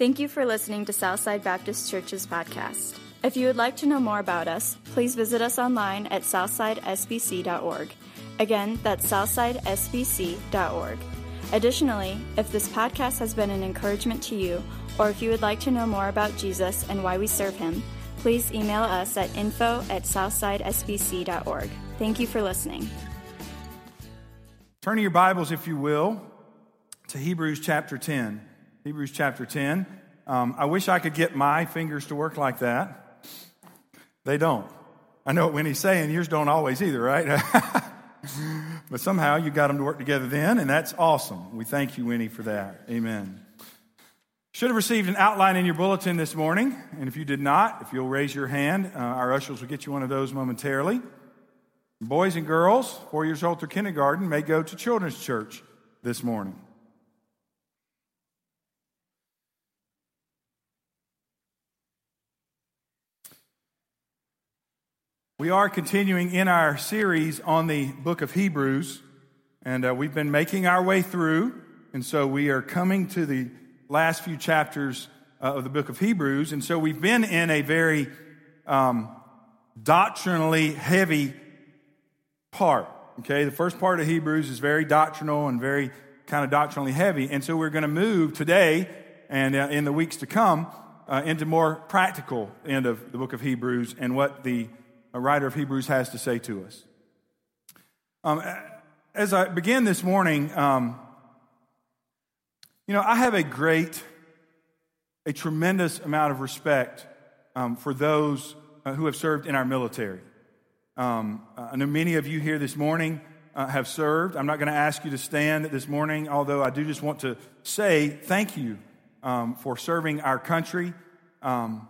Thank you for listening to Southside Baptist Church's podcast. If you would like to know more about us, please visit us online at southsidesbc.org. Again, that's southsidesbc.org. Additionally, if this podcast has been an encouragement to you, or if you would like to know more about Jesus and why we serve him, please email us at info at southsidesbc.org. Thank you for listening. Turn to your Bibles, if you will, to Hebrews chapter 10. Hebrews chapter 10. Um, I wish I could get my fingers to work like that. They don't. I know what Winnie's saying, yours don't always either, right? but somehow you got them to work together then, and that's awesome. We thank you, Winnie, for that. Amen. Should have received an outline in your bulletin this morning, and if you did not, if you'll raise your hand, uh, our ushers will get you one of those momentarily. Boys and girls, four years old through kindergarten, may go to children's church this morning. We are continuing in our series on the book of Hebrews, and uh, we've been making our way through, and so we are coming to the last few chapters uh, of the book of Hebrews, and so we've been in a very um, doctrinally heavy part. Okay, the first part of Hebrews is very doctrinal and very kind of doctrinally heavy, and so we're going to move today and uh, in the weeks to come uh, into more practical end of the book of Hebrews and what the a writer of Hebrews has to say to us. Um, as I begin this morning, um, you know, I have a great, a tremendous amount of respect um, for those uh, who have served in our military. Um, I know many of you here this morning uh, have served. I'm not going to ask you to stand this morning, although I do just want to say thank you um, for serving our country. Um,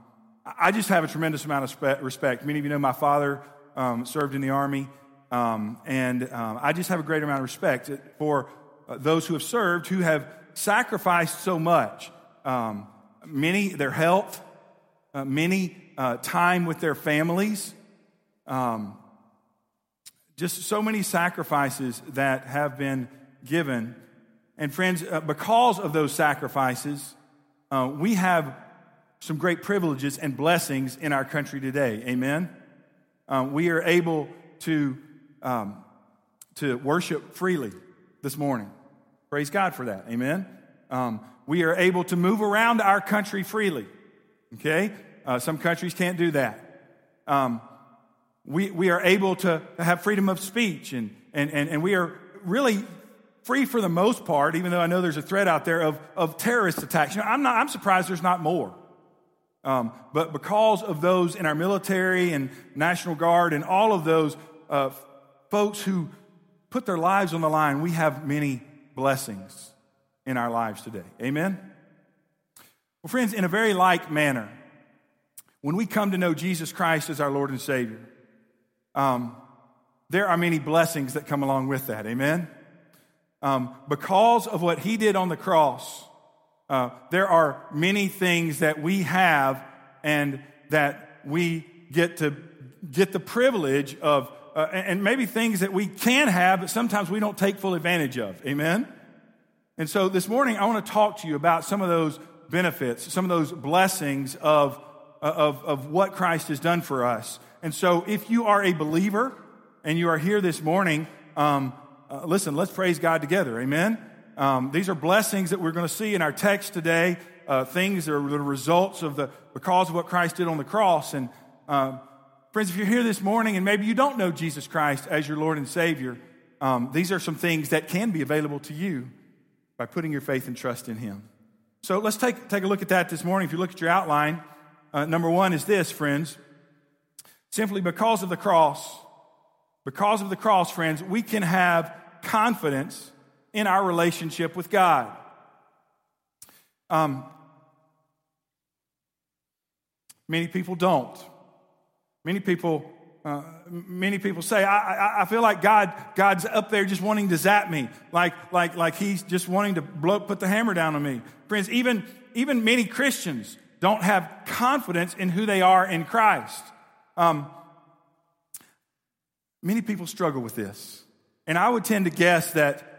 I just have a tremendous amount of respect. Many of you know my father um, served in the Army, um, and um, I just have a great amount of respect for uh, those who have served, who have sacrificed so much. Um, many, their health, uh, many, uh, time with their families. Um, just so many sacrifices that have been given. And friends, uh, because of those sacrifices, uh, we have some great privileges and blessings in our country today. Amen. Um, we are able to um, to worship freely this morning. Praise God for that. Amen. Um, we are able to move around our country freely. Okay. Uh, some countries can't do that. Um, we, we are able to have freedom of speech and, and, and, and we are really free for the most part, even though I know there's a threat out there of, of terrorist attacks. You know, I'm, not, I'm surprised there's not more. Um, but because of those in our military and National Guard and all of those uh, folks who put their lives on the line, we have many blessings in our lives today. Amen? Well, friends, in a very like manner, when we come to know Jesus Christ as our Lord and Savior, um, there are many blessings that come along with that. Amen? Um, because of what He did on the cross, uh, there are many things that we have and that we get to get the privilege of, uh, and maybe things that we can have, but sometimes we don't take full advantage of. Amen? And so this morning, I want to talk to you about some of those benefits, some of those blessings of, uh, of, of what Christ has done for us. And so if you are a believer and you are here this morning, um, uh, listen, let's praise God together. Amen? Um, these are blessings that we're going to see in our text today. Uh, things that are the results of the because of what Christ did on the cross. And uh, friends, if you're here this morning and maybe you don't know Jesus Christ as your Lord and Savior, um, these are some things that can be available to you by putting your faith and trust in Him. So let's take take a look at that this morning. If you look at your outline, uh, number one is this, friends. Simply because of the cross, because of the cross, friends, we can have confidence in our relationship with God. Um, many people don't. Many people, uh, many people say, I, I, I, feel like God, God's up there just wanting to zap me, like, like, like He's just wanting to blow, put the hammer down on me. Friends, even, even many Christians don't have confidence in who they are in Christ. Um, many people struggle with this. And I would tend to guess that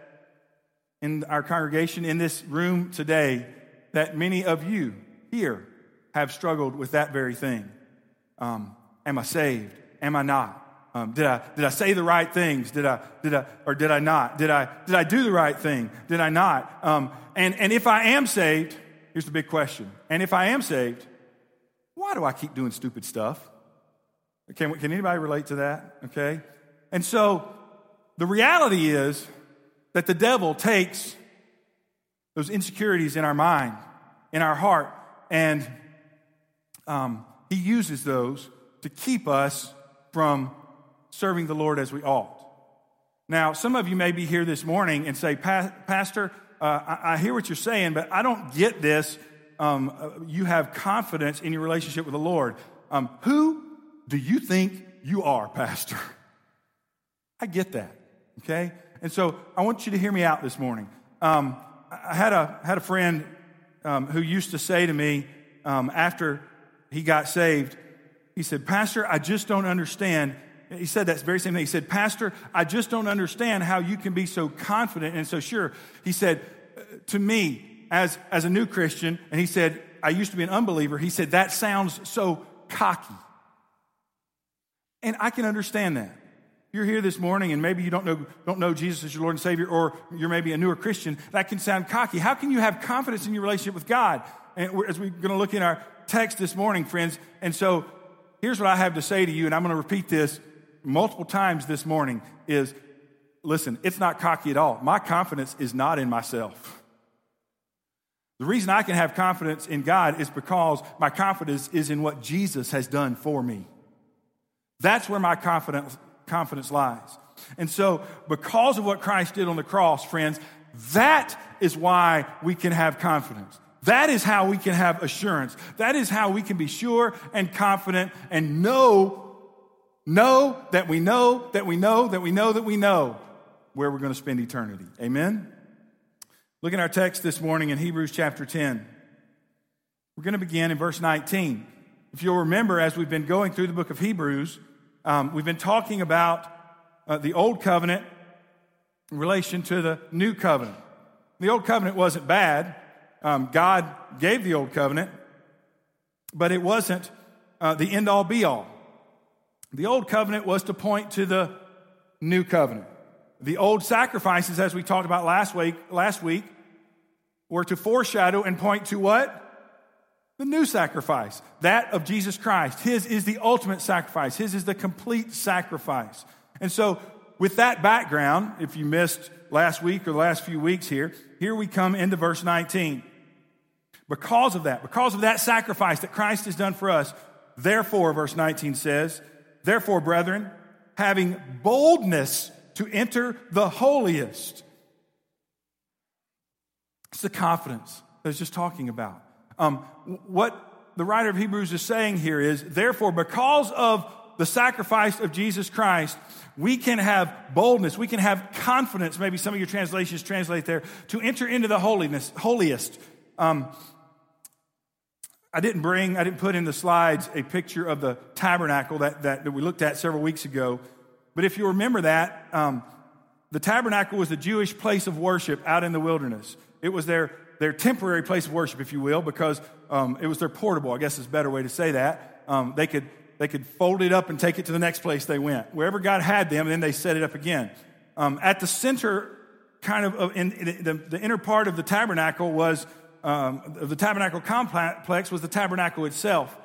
in our congregation, in this room today, that many of you here have struggled with that very thing. Um, am I saved? Am I not? Um, did I did I say the right things? Did I did I or did I not? Did I did I do the right thing? Did I not? Um, and and if I am saved, here's the big question. And if I am saved, why do I keep doing stupid stuff? Can can anybody relate to that? Okay, and so the reality is that the devil takes those insecurities in our mind, in our heart, and um, he uses those to keep us from serving the Lord as we ought. Now, some of you may be here this morning and say, Pastor, uh, I, I, hear what you're saying, but I don't get this. Um, uh, you have confidence in your relationship with the Lord. Um, who do you think you are, Pastor? I get that, okay? And so I want you to hear me out this morning. Um, I had a, had a friend um, who used to say to me um, after he got saved, he said, Pastor, I just don't understand. He said that very same thing. He said, Pastor, I just don't understand how you can be so confident and so sure. He said, to me, as, as a new Christian, and he said, I used to be an unbeliever, he said, that sounds so cocky. And I can understand that. You're here this morning and maybe you don't know, don't know Jesus as your Lord and Savior, or you're maybe a newer Christian. That can sound cocky. How can you have confidence in your relationship with God? And as we're going to look in our text this morning, friends. And so here's what I have to say to you, and I'm going to repeat this multiple times this morning is listen, it's not cocky at all. My confidence is not in myself. The reason I can have confidence in God is because my confidence is in what Jesus has done for me. That's where my confidence, confidence lies. And so, because of what Christ did on the cross, friends, that is why we can have confidence. That is how we can have assurance. That is how we can be sure and confident and know, know that we know that we know that we know that we know where we're going to spend eternity. Amen? Look at our text this morning in Hebrews chapter 10. We're going to begin in verse 19. If you'll remember, as we've been going through the book of Hebrews, um, we've been talking about uh, the old covenant in relation to the new covenant. The old covenant wasn't bad, um, God gave the old covenant, but it wasn't uh, the end all be all. The old covenant was to point to the new covenant. The old sacrifices, as we talked about last week, last week, were to foreshadow and point to what? The new sacrifice, that of Jesus Christ. His is the ultimate sacrifice. His is the complete sacrifice. And so, with that background, if you missed last week or the last few weeks here, here we come into verse 19. Because of that, because of that sacrifice that Christ has done for us, therefore, verse 19 says, therefore, brethren, having boldness to enter the holiest. It's the confidence that I was just talking about. Um, what the writer of Hebrews is saying here is, therefore, because of the sacrifice of Jesus Christ, we can have boldness, we can have confidence. Maybe some of your translations translate there to enter into the holiness, holiest. Um, I didn't bring, I didn't put in the slides a picture of the tabernacle that, that, that we looked at several weeks ago. But if you remember that, um, the tabernacle was the Jewish place of worship out in the wilderness. It was their, their temporary place of worship, if you will, because um, it was their portable, I guess is a better way to say that. Um, they, could, they could fold it up and take it to the next place they went. Wherever God had them, then they set it up again. Um, at the center, kind of, in, in the, the inner part of the tabernacle was um, of the tabernacle complex was the tabernacle itself,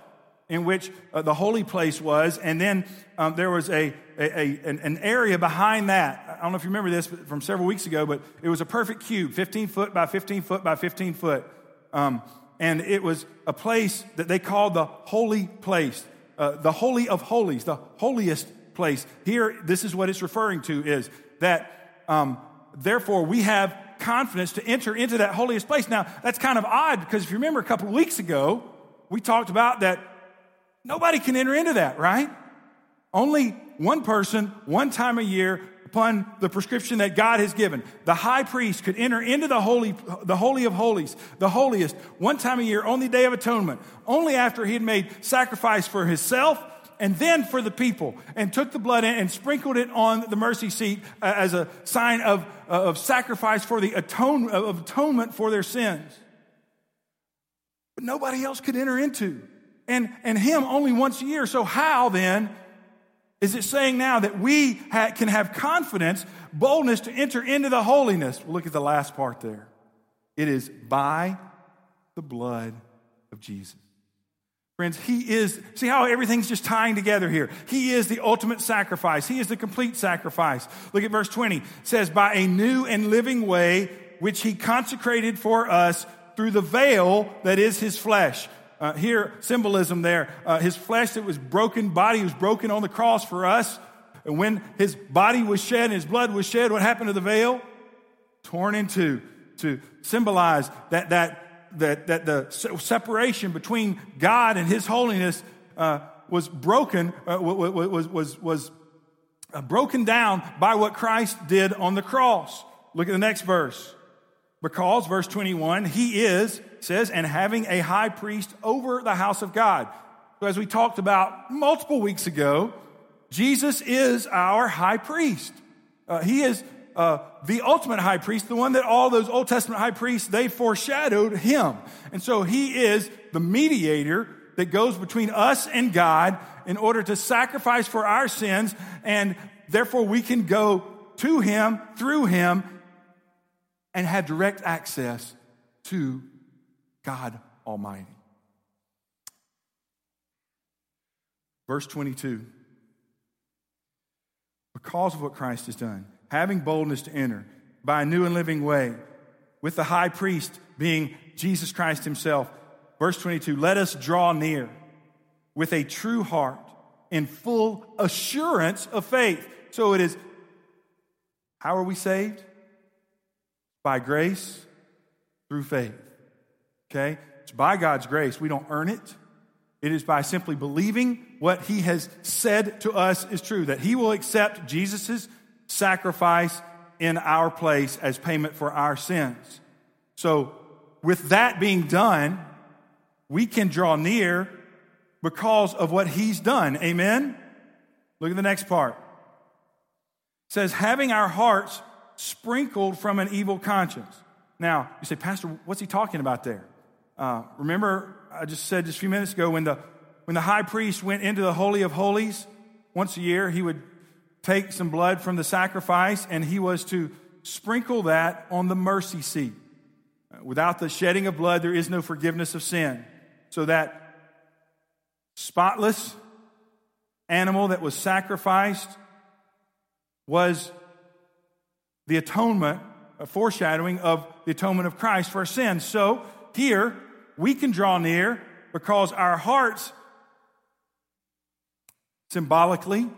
in which uh, the holy place was, and then um, there was a, a, a, an area behind that. I don't know if you remember this from several weeks ago, but it was a perfect cube, 15 foot by 15 foot by 15 foot. Um, and it was a place that they called the holy place, uh, the holy of holies, the holiest place. Here, this is what it's referring to is that um, therefore we have confidence to enter into that holiest place. Now, that's kind of odd because if you remember a couple of weeks ago, we talked about that nobody can enter into that, right? Only one person, one time a year, upon the prescription that God has given. The high priest could enter into the holy, the holy of holies, the holiest, one time a year, on the day of atonement, only after he had made sacrifice for himself and then for the people, and took the blood and sprinkled it on the mercy seat uh, as a sign of, uh, of sacrifice for the atone, of atonement for their sins. but nobody else could enter into. And, and him only once a year. So, how then is it saying now that we ha- can have confidence, boldness to enter into the holiness? Look at the last part there. It is by the blood of Jesus. Friends, He is, see how everything's just tying together here. He is the ultimate sacrifice. He is the complete sacrifice. Look at verse 20. It says, by a new and living way, which He consecrated for us through the veil that is His flesh. Uh, here, symbolism there. Uh, his flesh that was broken, body was broken on the cross for us. And when his body was shed and his blood was shed, what happened to the veil? Torn in two to symbolize that, that that, that the separation between God and His holiness uh, was broken, uh, was, was, was uh, broken down by what Christ did on the cross. Look at the next verse. Because, verse 21, He is, says, and having a high priest over the house of God. So, as we talked about multiple weeks ago, Jesus is our high priest. Uh, he is uh, the ultimate high priest, the one that all those Old Testament high priests, they foreshadowed him. And so he is the mediator that goes between us and God in order to sacrifice for our sins. And therefore we can go to him, through him, and have direct access to God Almighty. Verse 22 Because of what Christ has done, having boldness to enter by a new and living way, with the high priest being Jesus Christ himself. Verse 22 let us draw near with a true heart in full assurance of faith. So it is, how are we saved? By grace through faith. Okay? It's by God's grace. We don't earn it. It is by simply believing what He has said to us is true, that He will accept Jesus' sacrifice in our place as payment for our sins. So, with that being done, we can draw near because of what he's done. Amen? Look at the next part. It says, having our hearts sprinkled from an evil conscience. Now, you say, Pastor, what's he talking about there? Uh, remember, I just said just a few minutes ago when the, when the high priest went into the Holy of Holies once a year, he would take some blood from the sacrifice and he was to sprinkle that on the mercy seat. Without the shedding of blood, there is no forgiveness of sin. So that spotless animal that was sacrificed was the atonement, a foreshadowing of the atonement of Christ for our sins. So here, we can draw near because our hearts symbolically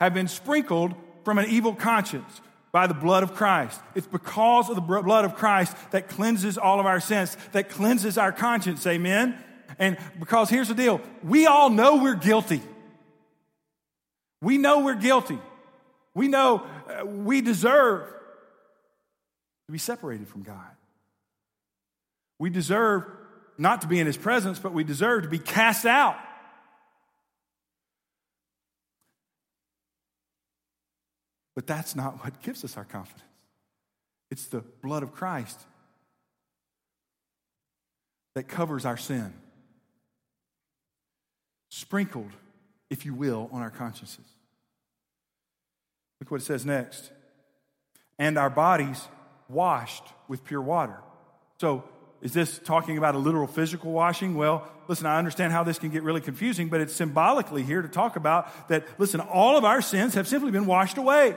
have been sprinkled from an evil conscience by the blood of Christ. It's because of the blood of Christ that cleanses all of our sins, that cleanses our conscience. Amen? And because here's the deal we all know we're guilty. We know we're guilty. We know uh, we deserve to be separated from God. We deserve not to be in His presence, but we deserve to be cast out. But that's not what gives us our confidence. It's the blood of Christ that covers our sin, sprinkled, if you will, on our consciences. Look what it says next. And our bodies washed with pure water. So, is this talking about a literal physical washing? Well, listen, I understand how this can get really confusing, but it's symbolically here to talk about that, listen, all of our sins have simply been washed away.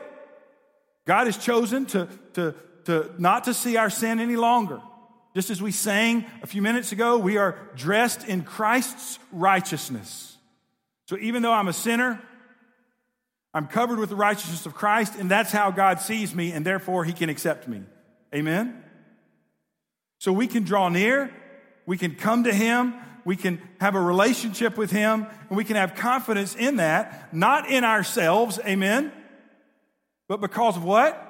God has chosen to, to, to not to see our sin any longer. Just as we sang a few minutes ago, we are dressed in Christ's righteousness. So even though I'm a sinner, I'm covered with the righteousness of Christ, and that's how God sees me, and therefore he can accept me. Amen? So we can draw near, we can come to Him, we can have a relationship with Him, and we can have confidence in that, not in ourselves, amen, but because of what?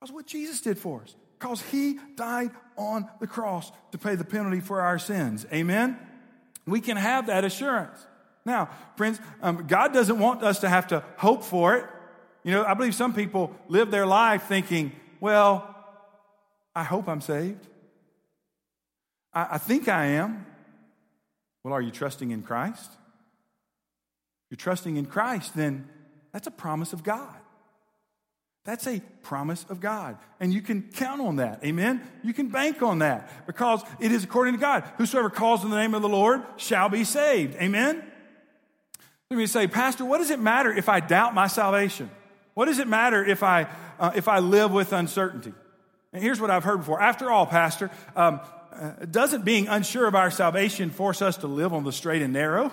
Because what Jesus did for us. Because He died on the cross to pay the penalty for our sins. Amen? We can have that assurance. Now, friends, um, God doesn't want us to have to hope for it. You know, I believe some people live their life thinking, well, I hope I'm saved. I, I think I am. Well, are you trusting in Christ? If you're trusting in Christ, then that's a promise of God. That's a promise of God. And you can count on that. Amen? You can bank on that because it is according to God. Whosoever calls in the name of the Lord shall be saved. Amen? Let me say, Pastor, what does it matter if I doubt my salvation? What does it matter if I, uh, if I live with uncertainty? And here's what I've heard before. After all, Pastor, um, uh, doesn't being unsure of our salvation force us to live on the straight and narrow?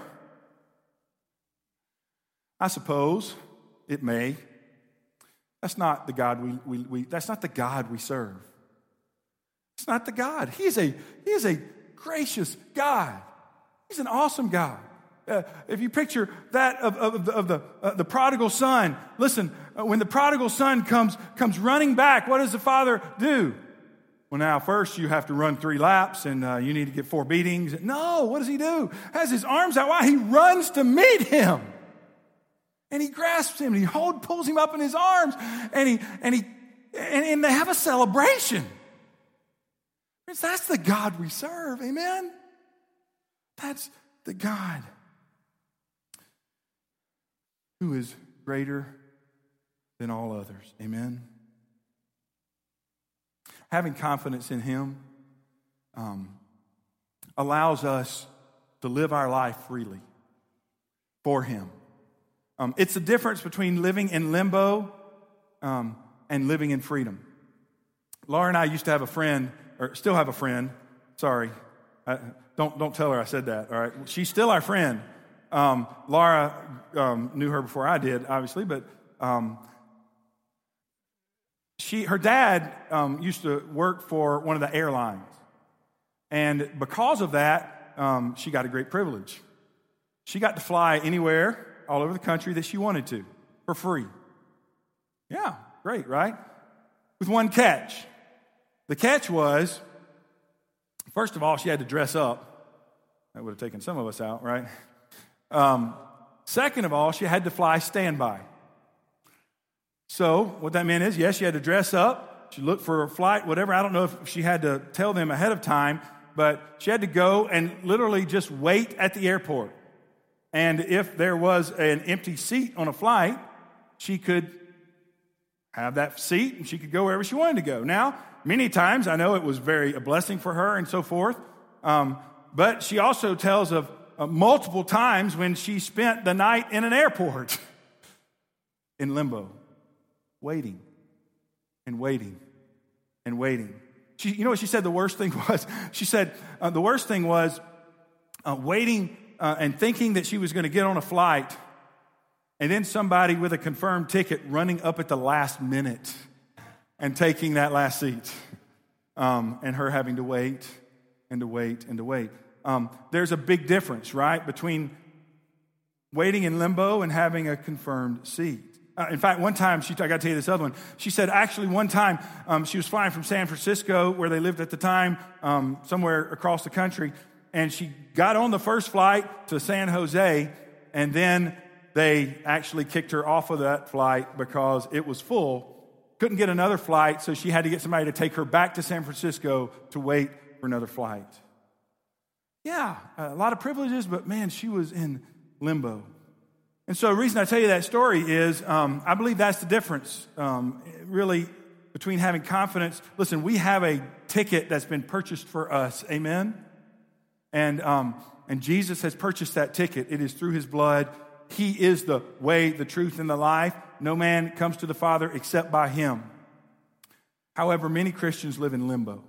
I suppose it may. That's not the God we, we, we, that's not the God we serve. It's not the God. He is a, he is a gracious God. He's an awesome God. Uh, if you picture that of, of, the, of the, uh, the prodigal son, listen, uh, when the prodigal son comes, comes running back, what does the father do? Well, now, first you have to run three laps and uh, you need to get four beatings. No, what does he do? Has his arms out wide. He runs to meet him. And he grasps him and he hold, pulls him up in his arms and he, and he, and, and they have a celebration. That's the God we serve. Amen. That's the God who is greater than all others. Amen. Having confidence in Him um, allows us to live our life freely for Him. Um, it's the difference between living in limbo um, and living in freedom. Laura and I used to have a friend, or still have a friend. Sorry, I, don't don't tell her I said that. All right, she's still our friend. Um, Laura um, knew her before I did, obviously, but um, she, her dad um, used to work for one of the airlines. And because of that, um, she got a great privilege. She got to fly anywhere all over the country that she wanted to for free. Yeah, great, right? With one catch. The catch was, first of all, she had to dress up. That would have taken some of us out, right? Um, second of all, she had to fly standby. So, what that meant is, yes, she had to dress up. She looked for a flight, whatever. I don't know if she had to tell them ahead of time, but she had to go and literally just wait at the airport. And if there was an empty seat on a flight, she could have that seat and she could go wherever she wanted to go. Now, many times I know it was very a blessing for her and so forth, um, but she also tells of uh, multiple times when she spent the night in an airport in limbo, waiting and waiting and waiting. She, you know what she said the worst thing was? She said uh, the worst thing was uh, waiting uh, and thinking that she was going to get on a flight, and then somebody with a confirmed ticket running up at the last minute and taking that last seat, um, and her having to wait and to wait and to wait. Um, there's a big difference, right, between waiting in limbo and having a confirmed seat. Uh, in fact, one time, she, I got to tell you this other one. She said, actually, one time um, she was flying from San Francisco, where they lived at the time, um, somewhere across the country, and she got on the first flight to San Jose, and then they actually kicked her off of that flight because it was full. Couldn't get another flight, so she had to get somebody to take her back to San Francisco to wait for another flight. Yeah, a lot of privileges, but man, she was in limbo. And so, the reason I tell you that story is um, I believe that's the difference, um, really, between having confidence. Listen, we have a ticket that's been purchased for us. Amen? And, um, and Jesus has purchased that ticket. It is through his blood. He is the way, the truth, and the life. No man comes to the Father except by him. However, many Christians live in limbo.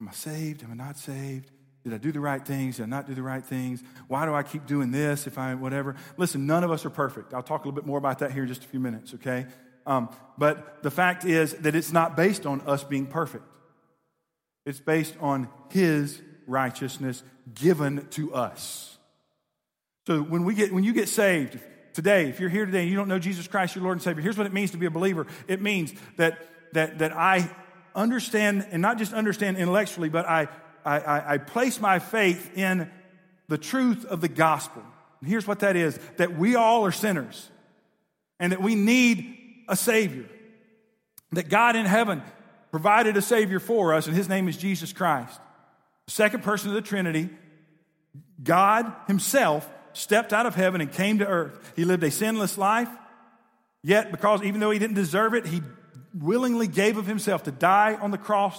Am I saved? Am I not saved? Did I do the right things? Did I not do the right things? Why do I keep doing this if I, whatever? Listen, none of us are perfect. I'll talk a little bit more about that here in just a few minutes, okay? Um, but the fact is that it's not based on us being perfect, it's based on His righteousness given to us. So when, we get, when you get saved, today, if you're here today and you don't know Jesus Christ, your Lord and Savior, here's what it means to be a believer it means that, that, that I understand, and not just understand intellectually, but I I, I, I place my faith in the truth of the gospel. And here's what that is that we all are sinners and that we need a Savior. That God in heaven provided a Savior for us, and His name is Jesus Christ. The second person of the Trinity, God Himself stepped out of heaven and came to earth. He lived a sinless life, yet, because even though He didn't deserve it, He willingly gave of Himself to die on the cross,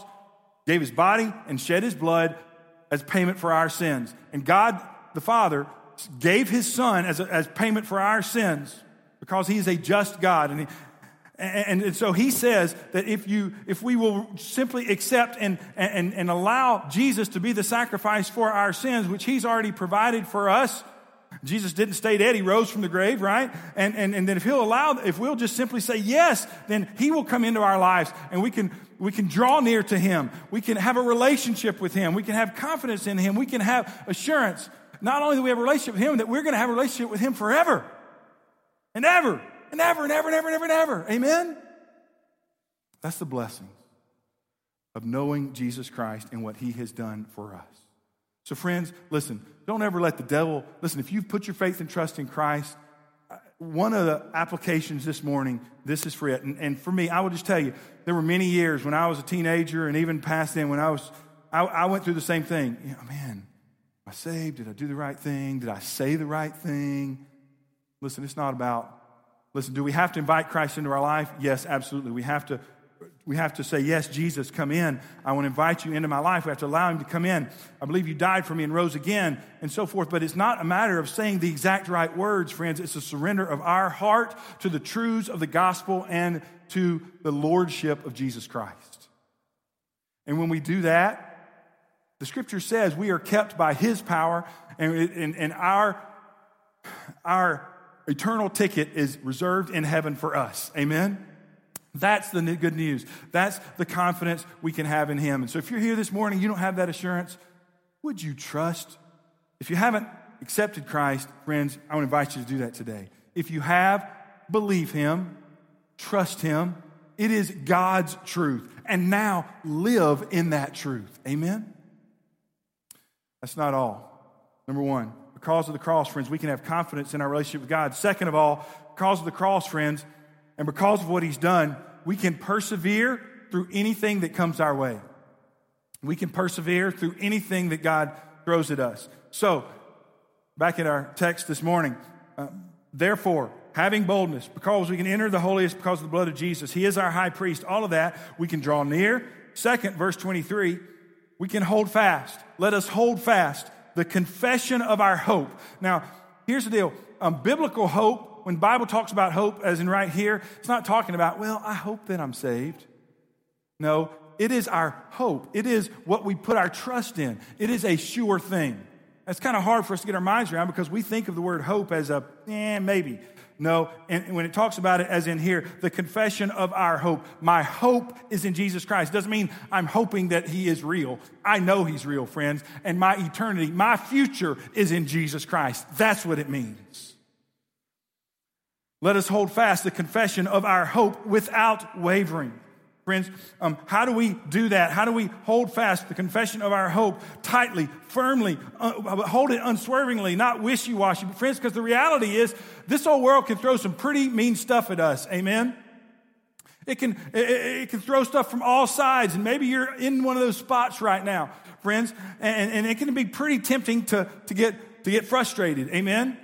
gave His body, and shed His blood as payment for our sins. And God the Father gave His Son as, a, as payment for our sins because He is a just God. And he, and, and, so he says that if you, if we will simply accept and, and, and allow Jesus to be the sacrifice for our sins, which he's already provided for us, Jesus didn't stay dead. He rose from the grave, right? And, and, and then if he'll allow, if we'll just simply say yes, then he will come into our lives and we can, we can draw near to him. We can have a relationship with him. We can have confidence in him. We can have assurance. Not only do we have a relationship with him, that we're going to have a relationship with him forever and ever and ever and ever and ever and ever and ever. Amen? That's the blessing of knowing Jesus Christ and what he has done for us. So, friends, listen, don't ever let the devil, listen, if you've put your faith and trust in Christ, uh, one of the applications this morning, this is for it. And, and for me, I will just tell you, there were many years when I was a teenager and even past then when I was, I, I went through the same thing. You man, I saved? Did I do the right thing? Did I say the right thing? Listen, it's not about Listen, do we have to invite Christ into our life? Yes, absolutely. We have to we have to say, Yes, Jesus, come in. I want to invite you into my life. We have to allow him to come in. I believe you died for me and rose again, and so forth. But it's not a matter of saying the exact right words, friends. It's a surrender of our heart to the truths of the gospel and to the lordship of Jesus Christ. And when we do that, the scripture says we are kept by his power, and, and, and our, our eternal ticket is reserved in heaven for us. Amen? That's the good news. That's the confidence we can have in Him. And so if you're here this morning, you don't have that assurance, would you trust? If you haven't accepted Christ, friends, I would invite you to do that today. If you have, believe Him, trust Him. It is God's truth. And now live in that truth. Amen? That's not all. Number one, because of the cross, friends, we can have confidence in our relationship with God. Second of all, because of the cross, friends, and because of what He's done, we can persevere through anything that comes our way. We can persevere through anything that God throws at us. So, back in our text this morning, uh, therefore, having boldness, because we can enter the holiest because of the blood of Jesus, He is our high priest, all of that, we can draw near. Second, verse 23, we can hold fast. Let us hold fast the confession of our hope. Now, here's the deal um, biblical hope, when Bible talks about hope, as in right here, it's not talking about, well, I hope that I'm saved. No, it is our hope. It is what we put our trust in. It is a sure thing. That's kind of hard for us to get our minds around because we think of the word hope as a, eh, maybe. No, and when it talks about it, as in here, the confession of our hope. My hope is in Jesus Christ. Doesn't mean I'm hoping that He is real. I know He's real, friends. And my eternity, my future is in Jesus Christ. That's what it means. Let us hold fast the confession of our hope without wavering. Friends, um, how do we do that? How do we hold fast the confession of our hope tightly, firmly, uh, hold it unswervingly, not wishy washy? Friends, because the reality is this whole world can throw some pretty mean stuff at us. Amen? It can, it, it can throw stuff from all sides, and maybe you're in one of those spots right now, friends, and, and it can be pretty tempting to, to, get, to get frustrated. Amen?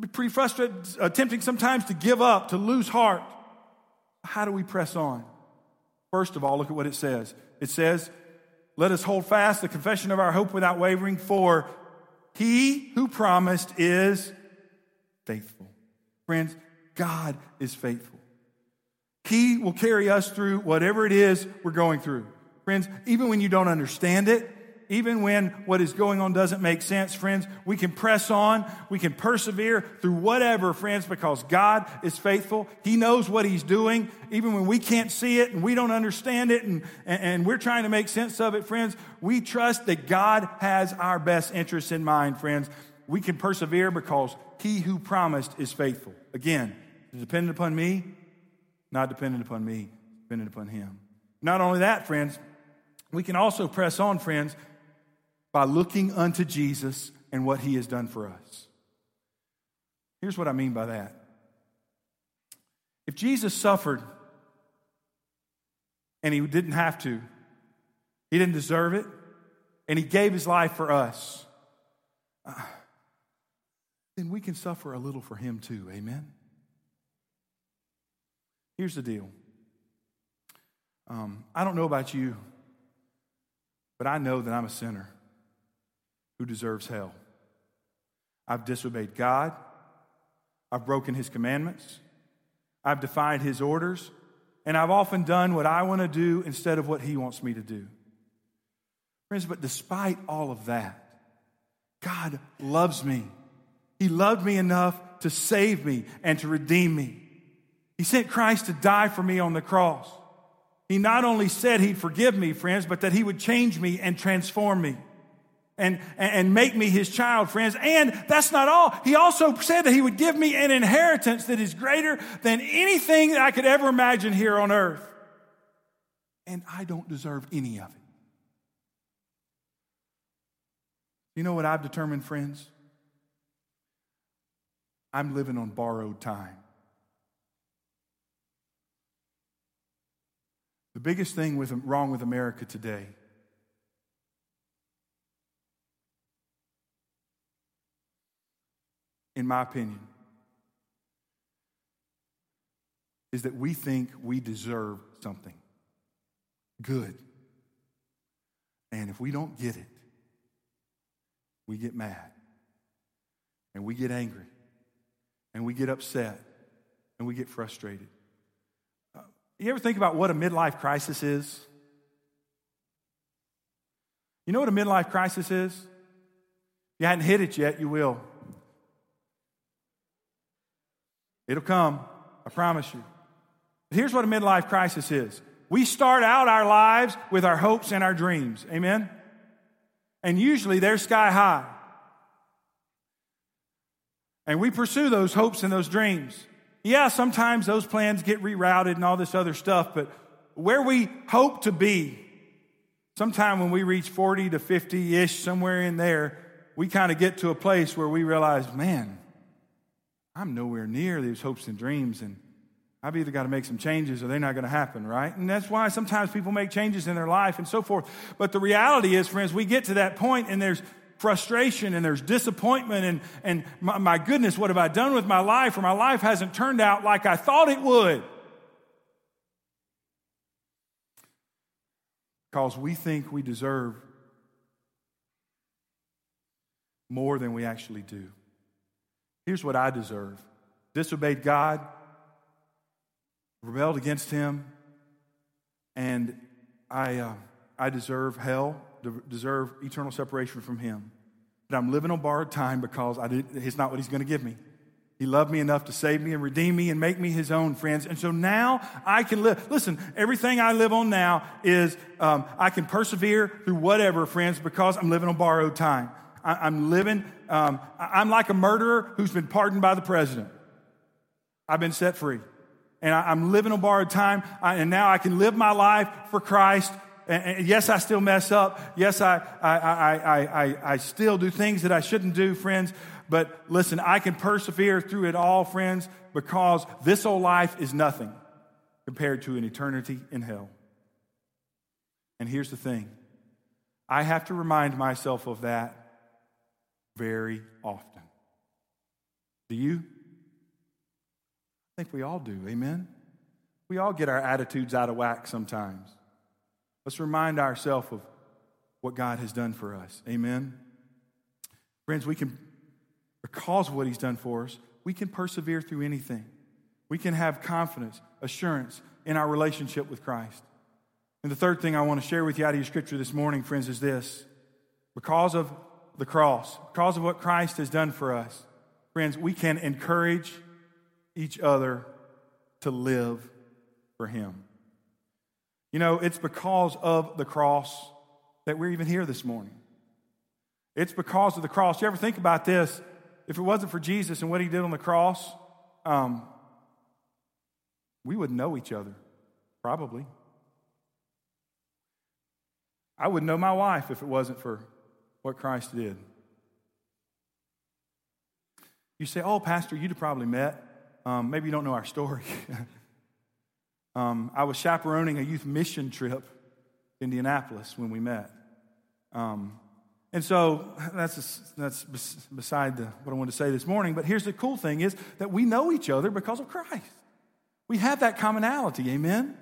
Be pretty frustrated, attempting sometimes to give up, to lose heart. How do we press on? First of all, look at what it says. It says, Let us hold fast the confession of our hope without wavering, for he who promised is faithful. Friends, God is faithful. He will carry us through whatever it is we're going through. Friends, even when you don't understand it, even when what is going on doesn't make sense, friends, we can press on. We can persevere through whatever, friends, because God is faithful. He knows what He's doing. Even when we can't see it and we don't understand it and, and we're trying to make sense of it, friends, we trust that God has our best interests in mind, friends. We can persevere because He who promised is faithful. Again, dependent upon me, not dependent upon me, dependent upon Him. Not only that, friends, we can also press on, friends, by looking unto Jesus and what he has done for us. Here's what I mean by that. If Jesus suffered and he didn't have to, he didn't deserve it, and he gave his life for us, uh, then we can suffer a little for him too. Amen? Here's the deal um, I don't know about you, but I know that I'm a sinner who deserves hell. I've disobeyed God, I've broken his commandments, I've defied his orders, and I've often done what I want to do instead of what he wants me to do. Friends, but despite all of that, God loves me. He loved me enough to save me and to redeem me. He sent Christ to die for me on the cross. He not only said he'd forgive me, friends, but that he would change me and transform me and, and make me his child, friends. And that's not all. He also said that he would give me an inheritance that is greater than anything that I could ever imagine here on earth. And I don't deserve any of it. You know what I've determined, friends? I'm living on borrowed time. The biggest thing with, wrong with America today in my opinion, is that we think we deserve something good. And if we don't get it, we get mad and we get angry and we get upset and we get frustrated. Uh, you ever think about what a midlife crisis is? You know what a midlife crisis is? If you hadn't hit it yet, you will. It'll come, I promise you. But here's what a midlife crisis is we start out our lives with our hopes and our dreams. Amen? And usually they're sky high. And we pursue those hopes and those dreams. Yeah, sometimes those plans get rerouted and all this other stuff, but where we hope to be, sometime when we reach 40 to 50 ish, somewhere in there, we kind of get to a place where we realize, man, I'm nowhere near these hopes and dreams, and I've either got to make some changes or they're not going to happen, right? And that's why sometimes people make changes in their life and so forth. But the reality is, friends, we get to that point and there's frustration and there's disappointment and, and my, my goodness, what have I done with my life? Or my life hasn't turned out like I thought it would. Because we think we deserve more than we actually do. Here's what I deserve disobeyed God, rebelled against Him, and I, uh, I deserve hell, deserve eternal separation from Him. But I'm living on borrowed time because I did, it's not what He's going to give me. He loved me enough to save me and redeem me and make me his own, friends. And so now I can live. Listen, everything I live on now is um, I can persevere through whatever, friends, because I'm living on borrowed time. I, am living, um, I'm like a murderer who's been pardoned by the president. I've been set free. And I, am living on borrowed time, I, and now I can live my life for Christ. And, and yes, I still mess up. Yes, I, I, I, I, I still do things that I shouldn't do, friends. But listen, I can persevere through it all, friends, because this old life is nothing compared to an eternity in hell. And here's the thing I have to remind myself of that very often. Do you? I think we all do. Amen? We all get our attitudes out of whack sometimes. Let's remind ourselves of what God has done for us. Amen? Friends, we can, because of what He's done for us, we can persevere through anything. We can have confidence, assurance in our relationship with Christ. And the third thing I want to share with you out of your scripture this morning, friends, is this. Because of the cross, because of what Christ has done for us, friends, we can encourage each other to live for Him. You know, it's because of the cross that we're even here this morning. It's because of the cross. You ever think about this? If it wasn't for Jesus and what He did on the cross, um, we wouldn't know each other, probably. I wouldn't know my wife if it wasn't for what Christ did. You say, Oh, Pastor, you'd probably met. Um, maybe you don't know our story. um, I was chaperoning a youth mission trip in Indianapolis when we met. Um, and so that's, that's beside the, what I wanted to say this morning. But here's the cool thing is that we know each other because of Christ. We have that commonality, amen?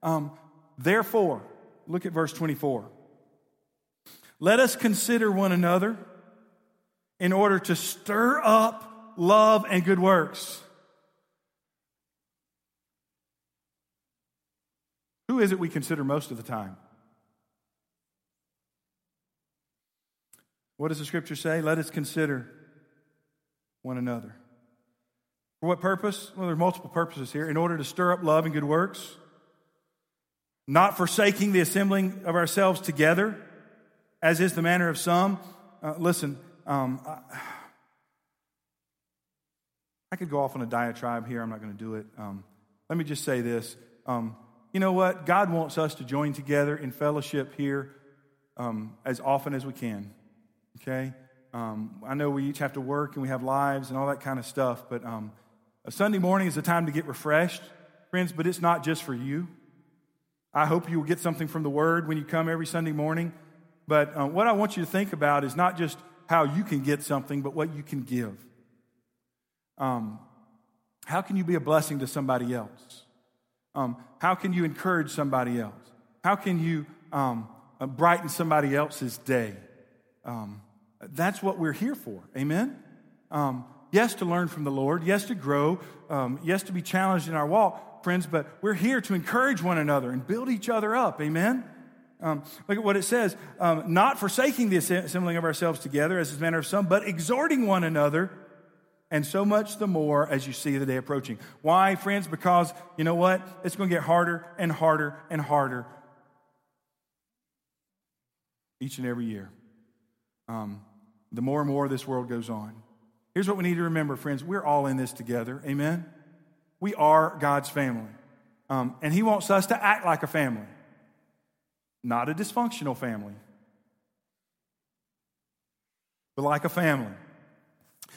Um, therefore, look at verse 24. Let us consider one another in order to stir up love and good works. Who is it we consider most of the time? What does the scripture say? Let us consider one another. For what purpose? Well, there are multiple purposes here. In order to stir up love and good works, not forsaking the assembling of ourselves together, as is the manner of some. Uh, listen, um, I, I, could go off on a diatribe here. I'm not going to do it. Um, let me just say this. Um, you know what? God wants us to join together in fellowship here um, as often as we can okay? Um, I know we each have to work and we have lives and all that kind of stuff, but um, a Sunday morning is a time to get refreshed, friends, but it's not just for you. I hope you will get something from the Word when you come every Sunday morning. But uh, what I want you to think about is not just how you can get something, but what you can give. Um, how can you be a blessing to somebody else? Um, how can you encourage somebody else? How can you um, uh, brighten somebody else's day? Um, that's what we're here for. Amen? Um, yes, to learn from the Lord. Yes, to grow. Um, yes, to be challenged in our walk, friends, but we're here to encourage one another and build each other up. Amen? Um, look at what it says um, not forsaking the assembling of ourselves together, as is manner of some, but exhorting one another, and so much the more as you see the day approaching. Why, friends? Because you know what? It's going to get harder and harder and harder each and every year. Um, the more and more this world goes on. Here's what we need to remember, friends. We're all in this together. Amen? We are God's family. Um, and He wants us to act like a family, not a dysfunctional family, but like a family.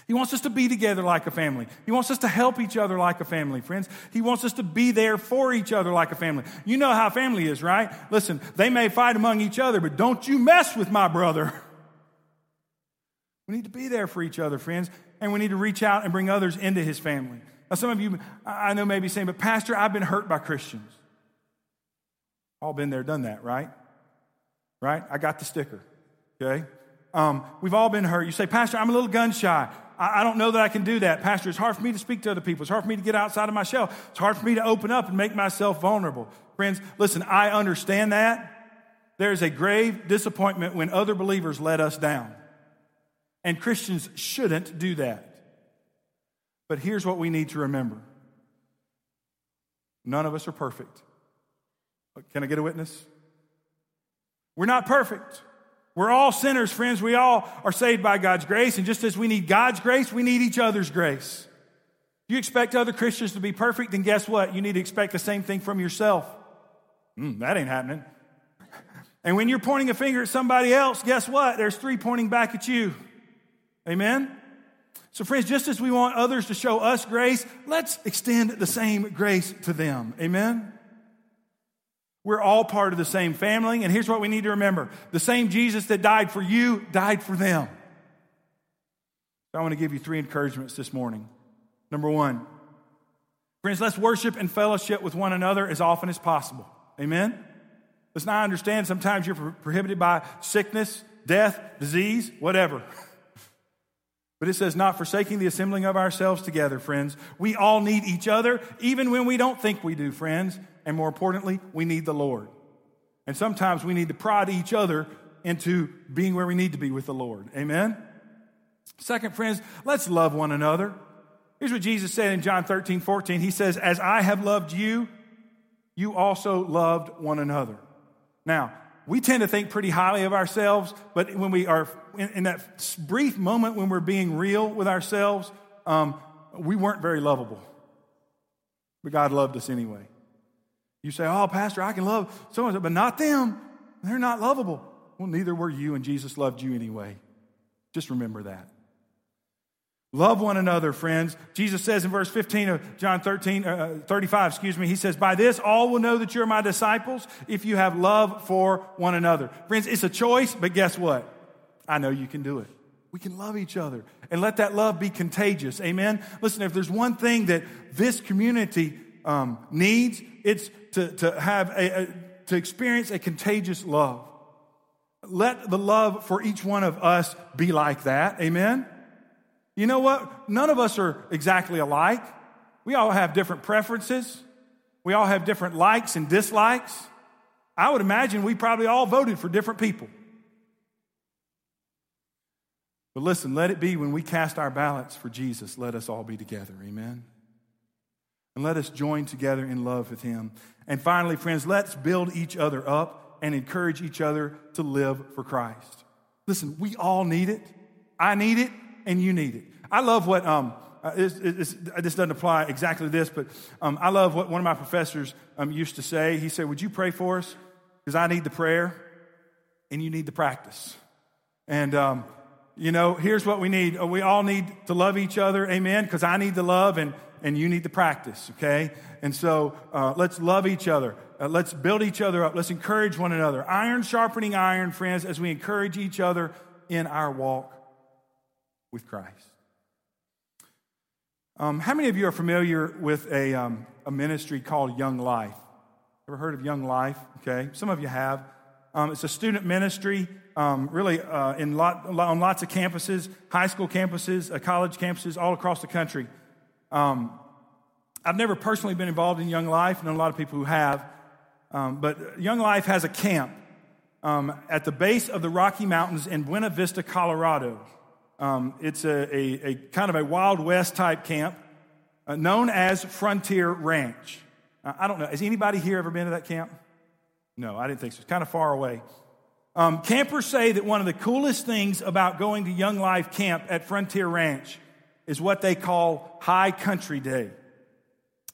He wants us to be together like a family. He wants us to help each other like a family, friends. He wants us to be there for each other like a family. You know how family is, right? Listen, they may fight among each other, but don't you mess with my brother. We need to be there for each other, friends, and we need to reach out and bring others into his family. Now, some of you, I know, may be saying, but Pastor, I've been hurt by Christians. All been there, done that, right? Right? I got the sticker, okay? Um, we've all been hurt. You say, Pastor, I'm a little gun shy. I, I don't know that I can do that. Pastor, it's hard for me to speak to other people. It's hard for me to get outside of my shell. It's hard for me to open up and make myself vulnerable. Friends, listen, I understand that. There is a grave disappointment when other believers let us down. And Christians shouldn't do that. But here's what we need to remember none of us are perfect. Can I get a witness? We're not perfect. We're all sinners, friends. We all are saved by God's grace. And just as we need God's grace, we need each other's grace. You expect other Christians to be perfect, then guess what? You need to expect the same thing from yourself. Mm, that ain't happening. And when you're pointing a finger at somebody else, guess what? There's three pointing back at you. Amen? So, friends, just as we want others to show us grace, let's extend the same grace to them. Amen? We're all part of the same family, and here's what we need to remember the same Jesus that died for you died for them. So I want to give you three encouragements this morning. Number one, friends, let's worship and fellowship with one another as often as possible. Amen? Listen, I understand sometimes you're prohibited by sickness, death, disease, whatever. But it says, not forsaking the assembling of ourselves together, friends. We all need each other, even when we don't think we do, friends. And more importantly, we need the Lord. And sometimes we need to prod each other into being where we need to be with the Lord. Amen? Second, friends, let's love one another. Here's what Jesus said in John 13, 14. He says, As I have loved you, you also loved one another. Now, we tend to think pretty highly of ourselves, but when we are in, in that brief moment when we're being real with ourselves, um, we weren't very lovable. But God loved us anyway. You say, Oh, Pastor, I can love so and so, but not them. They're not lovable. Well, neither were you, and Jesus loved you anyway. Just remember that. Love one another, friends. Jesus says in verse 15 of John 13, uh, 35, excuse me, he says, By this all will know that you're my disciples if you have love for one another. Friends, it's a choice, but guess what? I know you can do it. We can love each other and let that love be contagious. Amen. Listen, if there's one thing that this community um, needs, it's to, to have a, a, to experience a contagious love. Let the love for each one of us be like that. Amen. You know what? None of us are exactly alike. We all have different preferences. We all have different likes and dislikes. I would imagine we probably all voted for different people. But listen, let it be when we cast our ballots for Jesus, let us all be together. Amen. And let us join together in love with Him. And finally, friends, let's build each other up and encourage each other to live for Christ. Listen, we all need it. I need it and you need it. I love what, um, uh, it's, it's, this doesn't apply exactly to this, but um, I love what one of my professors um, used to say. He said, Would you pray for us? Because I need the prayer and you need the practice. And, um, you know, here's what we need. Uh, we all need to love each other, amen, because I need the love and, and you need the practice, okay? And so uh, let's love each other. Uh, let's build each other up. Let's encourage one another. Iron sharpening iron, friends, as we encourage each other in our walk with Christ. Um, how many of you are familiar with a, um, a ministry called Young Life? Ever heard of Young Life? Okay, some of you have. Um, it's a student ministry, um, really uh, in lot, on lots of campuses, high school campuses, uh, college campuses, all across the country. Um, I've never personally been involved in Young Life. Know a lot of people who have. Um, but Young Life has a camp at the base of the Rocky Mountains in Buena Vista, Colorado. Um, it's a, a, a, kind of a Wild West type camp uh, known as Frontier Ranch. I don't know. Has anybody here ever been to that camp? No, I didn't think so. It's kind of far away. Um, campers say that one of the coolest things about going to Young Life Camp at Frontier Ranch is what they call High Country Day,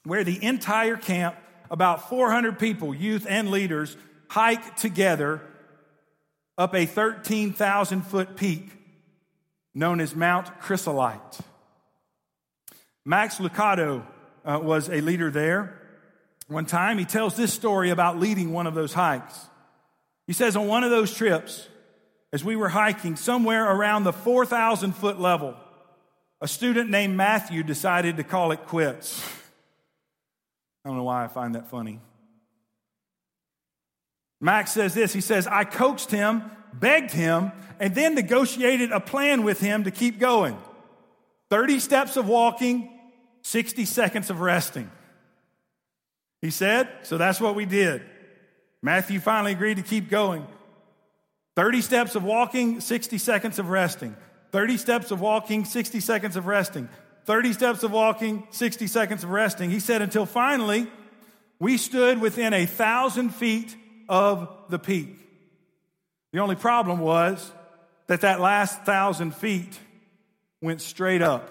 where the entire camp, about 400 people, youth and leaders, hike together up a 13,000 foot peak known as Mount Chrysolite. Max Lucado uh, was a leader there. One time, he tells this story about leading one of those hikes. He says, On one of those trips, as we were hiking somewhere around the 4,000 foot level, a student named Matthew decided to call it quits. I don't know why I find that funny. Max says this He says, I coaxed him, begged him, and then negotiated a plan with him to keep going 30 steps of walking, 60 seconds of resting. He said, so that's what we did. Matthew finally agreed to keep going. 30 steps of walking, 60 seconds of resting. 30 steps of walking, 60 seconds of resting. 30 steps of walking, 60 seconds of resting. He said, until finally, we stood within a thousand feet of the peak. The only problem was that that last thousand feet went straight up.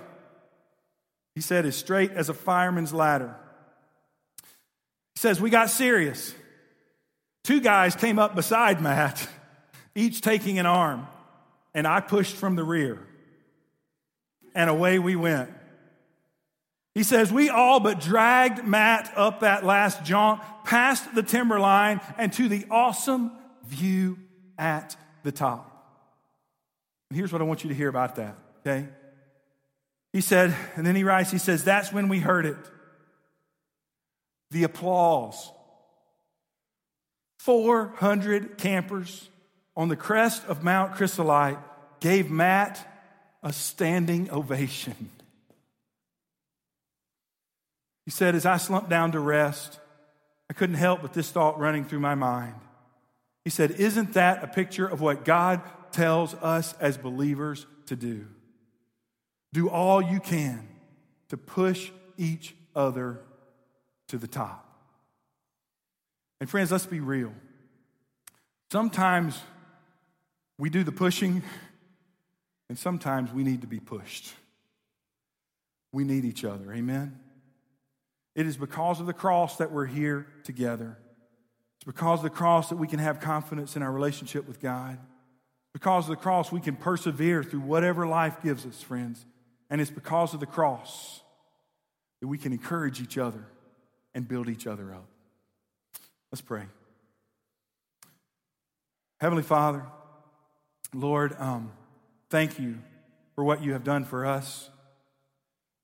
He said, as straight as a fireman's ladder. He says, We got serious. Two guys came up beside Matt, each taking an arm, and I pushed from the rear. And away we went. He says, We all but dragged Matt up that last jaunt, past the timber line, and to the awesome view at the top. And here's what I want you to hear about that, okay? He said, and then he writes, he says, That's when we heard it. The applause. 400 campers on the crest of Mount Chrysolite gave Matt a standing ovation. He said, As I slumped down to rest, I couldn't help but this thought running through my mind. He said, Isn't that a picture of what God tells us as believers to do. Do all you can to push each other to the top. And friends, let's be real. Sometimes we do the pushing, and sometimes we need to be pushed. We need each other. Amen? It is because of the cross that we're here together. It's because of the cross that we can have confidence in our relationship with God. Because of the cross, we can persevere through whatever life gives us, friends. And it's because of the cross that we can encourage each other and build each other up. Let's pray. Heavenly Father, Lord, um, thank you for what you have done for us.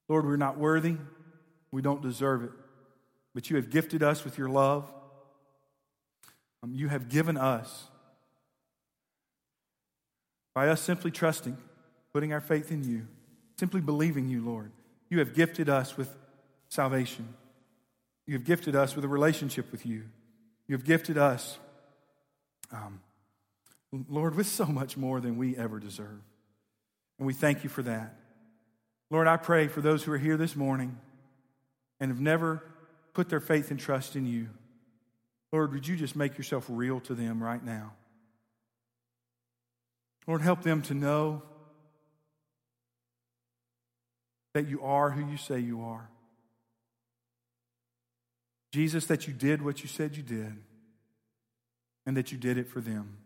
Lord, we're not worthy, we don't deserve it, but you have gifted us with your love. Um, you have given us, by us simply trusting, putting our faith in you, simply believing you, Lord, you have gifted us with salvation. You have gifted us with a relationship with you. You have gifted us, um, Lord, with so much more than we ever deserve. And we thank you for that. Lord, I pray for those who are here this morning and have never put their faith and trust in you. Lord, would you just make yourself real to them right now? Lord, help them to know that you are who you say you are. Jesus, that you did what you said you did, and that you did it for them.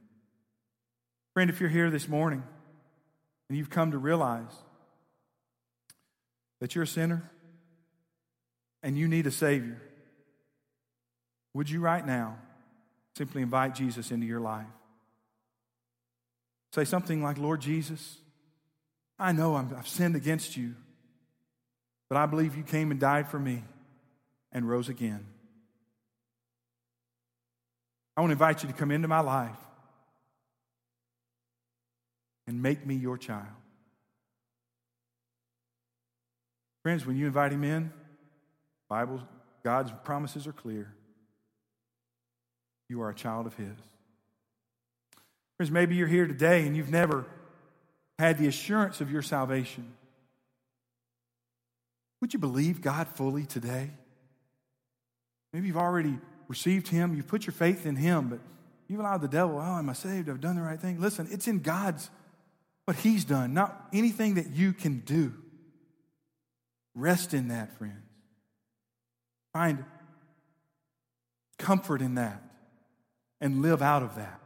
Friend, if you're here this morning and you've come to realize that you're a sinner and you need a Savior, would you right now simply invite Jesus into your life? Say something like, Lord Jesus, I know i have sinned against you, but I believe you came and died for me and rose again. I want to invite you to come into my life and make me your child. Friends, when you invite him in, Bible, God's promises are clear. You are a child of his. Friends, maybe you're here today and you've never had the assurance of your salvation. Would you believe God fully today? Maybe you've already received Him, you've put your faith in Him, but you've allowed the devil, oh, am I saved? I've done the right thing. Listen, it's in God's, what He's done, not anything that you can do. Rest in that, friends. Find comfort in that and live out of that.